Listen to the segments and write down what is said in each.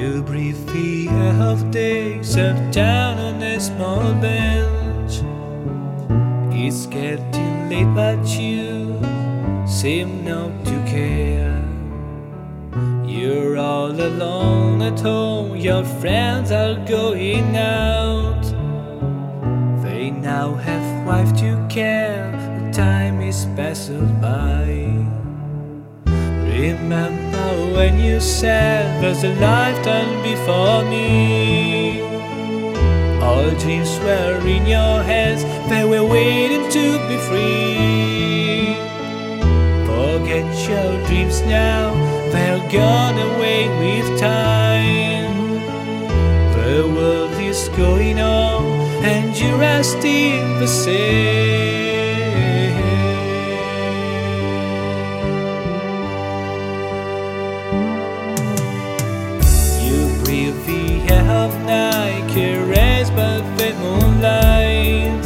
You breathe the air of day, sat down on a small bench. It's getting late, but you seem not to care. You're all alone at home, your friends are going out. They now have wife to care, the time is passing by. Remember when you said there's a lifetime before me? All dreams were in your hands, they were waiting to be free. Forget your dreams now, they're gone away with time. The world is going on, and you are still the same. Of night, caressed by the moonlight.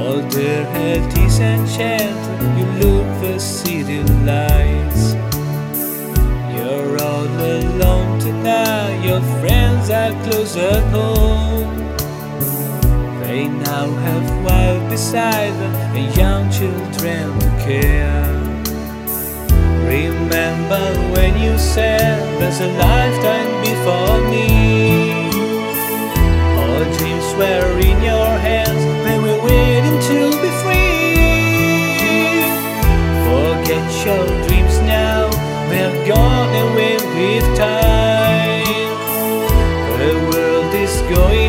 All their health is enchanted, you look the city lights. You're all alone tonight, your friends are close at home. They now have wife beside them and young children to care. Remember when you said there's a lifetime before me? All dreams were in your hands, they were waiting to be free. Forget your dreams now, they're gone away with time. The world is going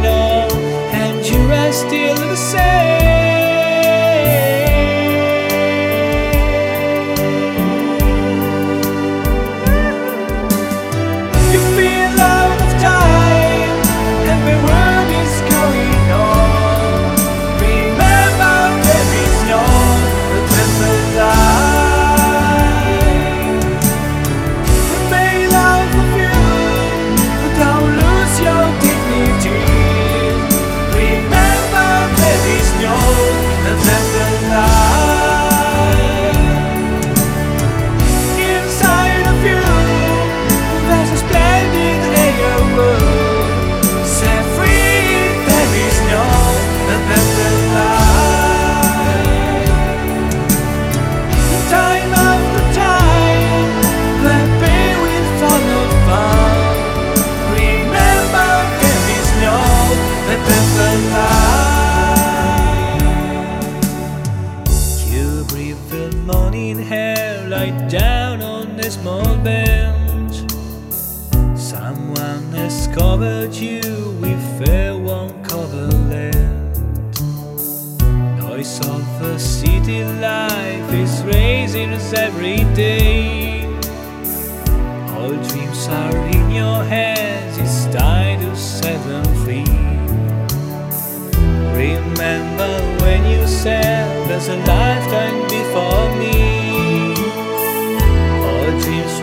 small bench. Someone has covered you with a warm coverlet. Noise of the city life is raising us every day. All dreams are in your hands, it's time to set them free. Remember when you said there's a lifetime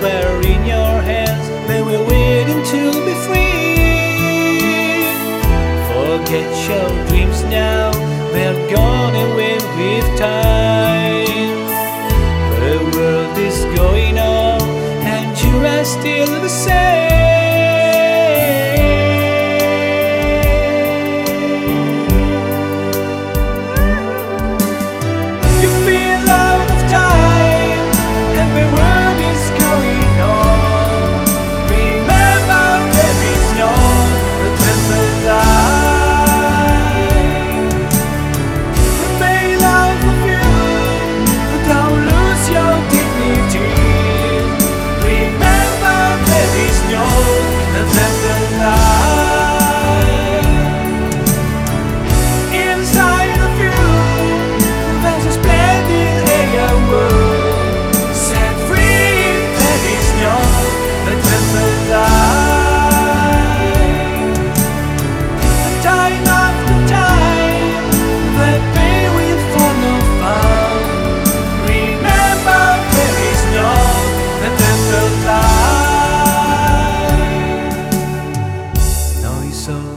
were in your hands, they were waiting to be free. Forget your dreams now, they're gone away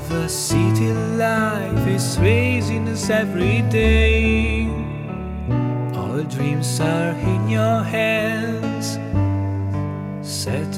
the city life is raising us every day. All dreams are in your hands. Set